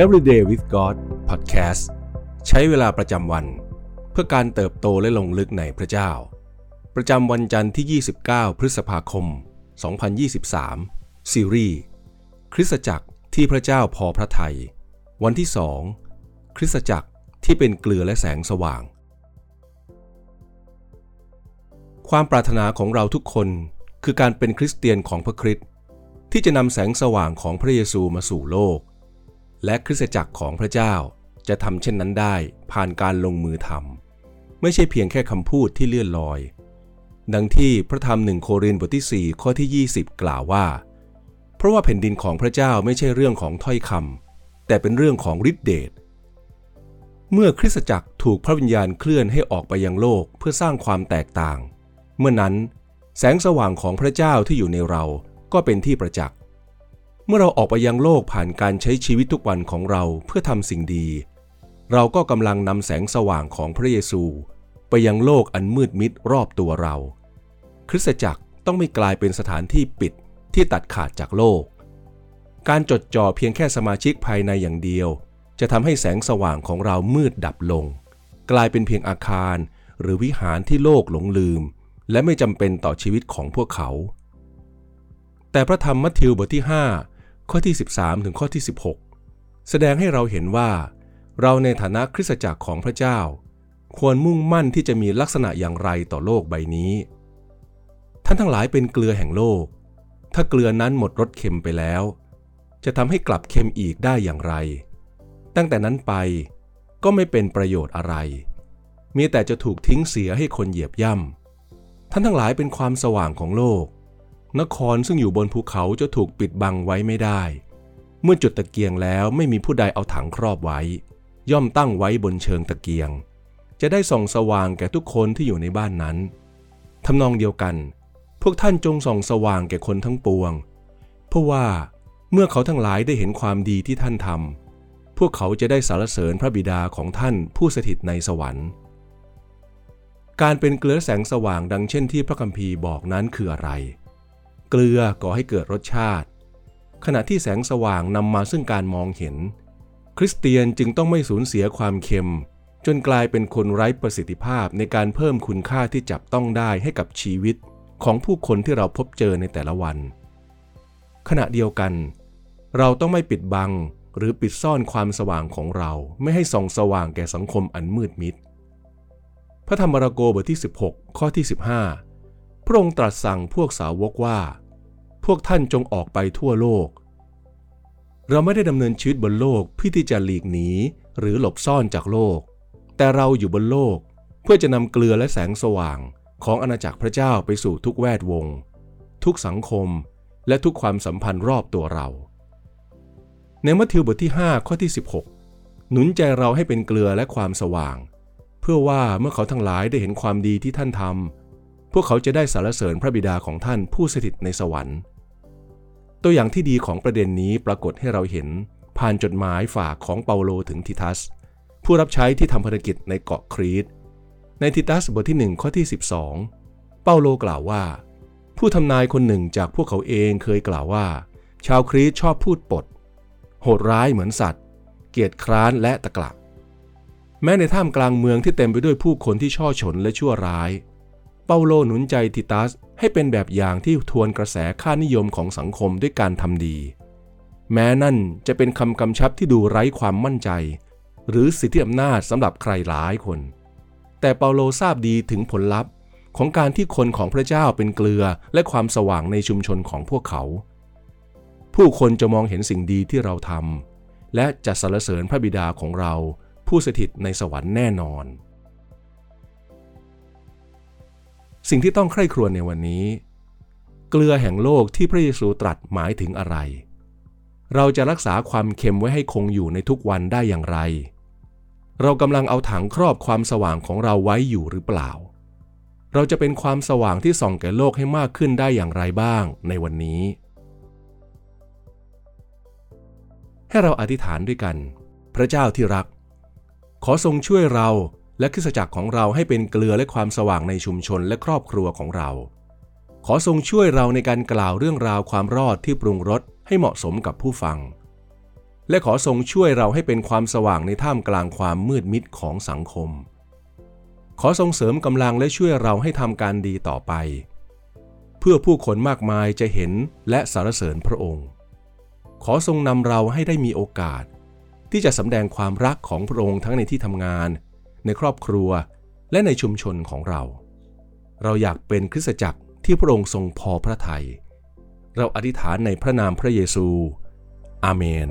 Everyday with God Podcast ใช้เวลาประจำวัน เพื่อการเติบโตและลงลึกในพระเจ้า ประจำวันจันทร์ที่ 29 พฤษภาคม 2023 ซีรีส์คริสตจักรที่พระเจ้าพอพระทัยวันที่2คริสตจักรที่เป็นเกลือและแสงสว่าง ความปรารถนาของเราทุกคนคือการเป็นคริสเตียนของพระคริสต์ที่จะนำแสงสว่างของพระเยซูมาสู่โลก และคริสตจักรของพระเจ้า จะทำเช่นนั้นได้ผ่านการลงมือทำไม่ใช่เพียงแค่คำพูดที่เลื่อนลอย ดังที่พระธรรมหนึ่งโครินธ์บทที่ 4 ข้อที่ 20 กล่าวว่า เพราะว่าแผ่นดินของพระเจ้าไม่ใช่เรื่องของถ้อยคำแต่เป็นเรื่องของฤทธิเดชเมื่อคริสตจักรถูกพระวิญญาณเคลื่อนให้ออกไปยังโลกเพื่อสร้างความแตกต่าง เมื่อนั้น แสงสว่างของพระเจ้าที่อยู่ในเราก็เป็นที่ประจักษ์ เมื่อเราออกไปยังโลกผ่านการใช้ชีวิตทุกวันของเราเพื่อทำสิ่งดี เราก็กำลังนำแสงสว่างของพระเยซู ไปยังโลกอันมืดมิดรอบตัวเรา คริสตจักรต้องไม่กลายเป็นสถานที่ปิดที่ตัดขาดจากโลก การจดจ่อเพียงแค่สมาชิกภายในอย่างเดียว จะทำให้แสงสว่างของเรามืดดับลง กลายเป็นเพียงอาคาร หรือวิหารที่โลกหลงลืม และไม่จำเป็นต่อชีวิตของพวกเขา แต่พระธรรมมัทธิวบทที่5 ข้อที่ 13 ถึงข้อที่ 16 แสดงให้เราเห็นว่า เราในฐานะคริสตจักรของพระเจ้า ควรมุ่งมั่นที่จะมีลักษณะอย่างไรต่อโลกใบนี้ ท่านทั้งหลายเป็นเกลือแห่งโลก ถ้าเกลือนั้นหมดรสเค็มไปแล้ว จะทำให้กลับเค็มอีกได้อย่างไร ตั้งแต่นั้นไปก็ไม่เป็นประโยชน์อะไร มีแต่จะถูกทิ้งเสียให้คนเหยียบย่ำท่านทั้งหลายเป็นความสว่างของโลก นครซึ่งอยู่บนภูเขาจะถูกปิดบังไว้ไม่ได้ เมื่อจุดตะเกียงแล้วไม่มีผู้ใดเอาถังครอบไว้ ย่อมตั้งไว้บนเชิงตะเกียง จะได้ส่องสว่างแก่ทุกคนที่อยู่ในบ้านนั้นทำนองเดียวกัน พวกท่านจงส่องสว่างแก่คนทั้งปวง เพราะว่าเมื่อเขาทั้งหลายได้เห็นความดีที่ท่านทำพวกเขาจะได้สารเสริญพระบิดาของท่านผู้สถิตในสวรรค์ การเป็นเกลือแสงสว่างดังเช่นที่พระคัมภีร์บอกนั้นคืออะไร เกลือก่อให้เกิดรสชาติ ขณะที่แสงสว่างนำมาซึ่งการมองเห็น คริสเตียนจึงต้องไม่สูญเสียความเค็ม จนกลายเป็นคนไร้ประสิทธิภาพในการเพิ่มคุณค่าที่จับต้องได้ให้กับชีวิต ของผู้คนที่เราพบเจอในแต่ละวัน ขณะเดียวกัน เราต้องไม่ปิดบังหรือปิดซ่อนความสว่างของเราไม่ให้ส่องสว่างแก่สังคมอันมืดมิด พระธรรมรโกบทที่ 16 ข้อที่ 15 พระองค์ตรัสสั่งพวกสาวกว่า พวกท่านจงออกไปทั่วโลก เราไม่ได้ดำเนินชีวิตบนโลกเพื่อที่จะหลีกหนีหรือหลบซ่อนจากโลก แต่เราอยู่บนโลกเพื่อจะนำเกลือและแสงสว่างของอาณาจักรพระเจ้าไปสู่ทุกแวดวง ทุกสังคมและทุกความสัมพันธ์รอบตัวเรา ในมัทธิวบทที่ 5 ข้อที่ 16 หนุนใจเราให้เป็นเกลือและความสว่าง เพื่อว่าเมื่อเขาทั้งหลายได้เห็นความดีที่ท่านทำพวกเขาจะได้สรรเสริญพระบิดาของท่านผู้สถิตในสวรรค์ ตัวอย่างที่ดีของประเด็นนี้ปรากฏให้เราเห็น ผ่านจดหมายฝากของเปาโลถึงทิทัส ผู้รับใช้ที่ทำภารกิจในเกาะครีต ในทิทัสบทที่ 1 ข้อที่ 12 เปาโลกล่าวว่า ผู้ทำนายคนหนึ่งจากพวกเขาเองเคยกล่าวว่า ชาวครีตชอบพูดปด โหดร้ายเหมือนสัตว์ เกียจคร้านและตะกละแม้ในท่ามกลางเมืองที่เต็มไปด้วยผู้คนที่ช่อฉนและชั่วร้าย ปาโลหนุนใจทิตัสให้เป็นแบบอย่างที่ทวนกระแสค่านิยมของสังคมด้วยการทำดี แม้นั่นจะเป็นคำกำชับที่ดูไร้ความมั่นใจ หรือสิทธิอำนาจสำหรับใครหลายคน แต่เปาโลทราบดีถึงผลลัพธ์ของการที่คนของพระเจ้าเป็นเกลือและความสว่างในชุมชนของพวกเขา ผู้คนจะมองเห็นสิ่งดีที่เราทำและจะสรรเสริญพระบิดาของเราผู้สถิตในสวรรค์แน่นอน สิ่งที่ต้องใคร่ครวญในวันนี้ เกลือแห่งโลกที่พระเยซูตรัสหมายถึงอะไร เราจะรักษาความเค็มไว้ให้คงอยู่ในทุกวันได้อย่างไร เรากำลังเอาถังครอบความสว่างของเราไว้อยู่หรือเปล่า เราจะเป็นความสว่างที่ส่องแก่โลกให้มากขึ้นได้อย่างไรบ้างในวันนี้ ให้เราอธิษฐานด้วยกัน พระเจ้าที่รัก ขอทรงช่วยเรา และคริสตจักรของเราให้เป็นเกลือและความสว่างในชุมชนและครอบครัวของเรา ขอทรงช่วยเราในการกล่าวเรื่องราวความรอดที่ปรุงรสให้เหมาะสมกับผู้ฟัง และขอทรงช่วยเราให้เป็นความสว่างในท่ามกลางความมืดมิดของสังคม ขอทรงเสริมกำลังและช่วยเราให้ทำการดีต่อไป เพื่อผู้คนมากมายจะเห็นและสรรเสริญพระองค์ ขอทรงนำเราให้ได้มีโอกาส ที่จะสำแดงความรักของพระองค์ทั้งในที่ทำงาน ในครอบครัวและในชุมชนของเรา เราอยากเป็นคริสตจักรที่พระองค์ทรงพอพระทยัย เราอธิษฐานในพระนามพระเยซู อาเมน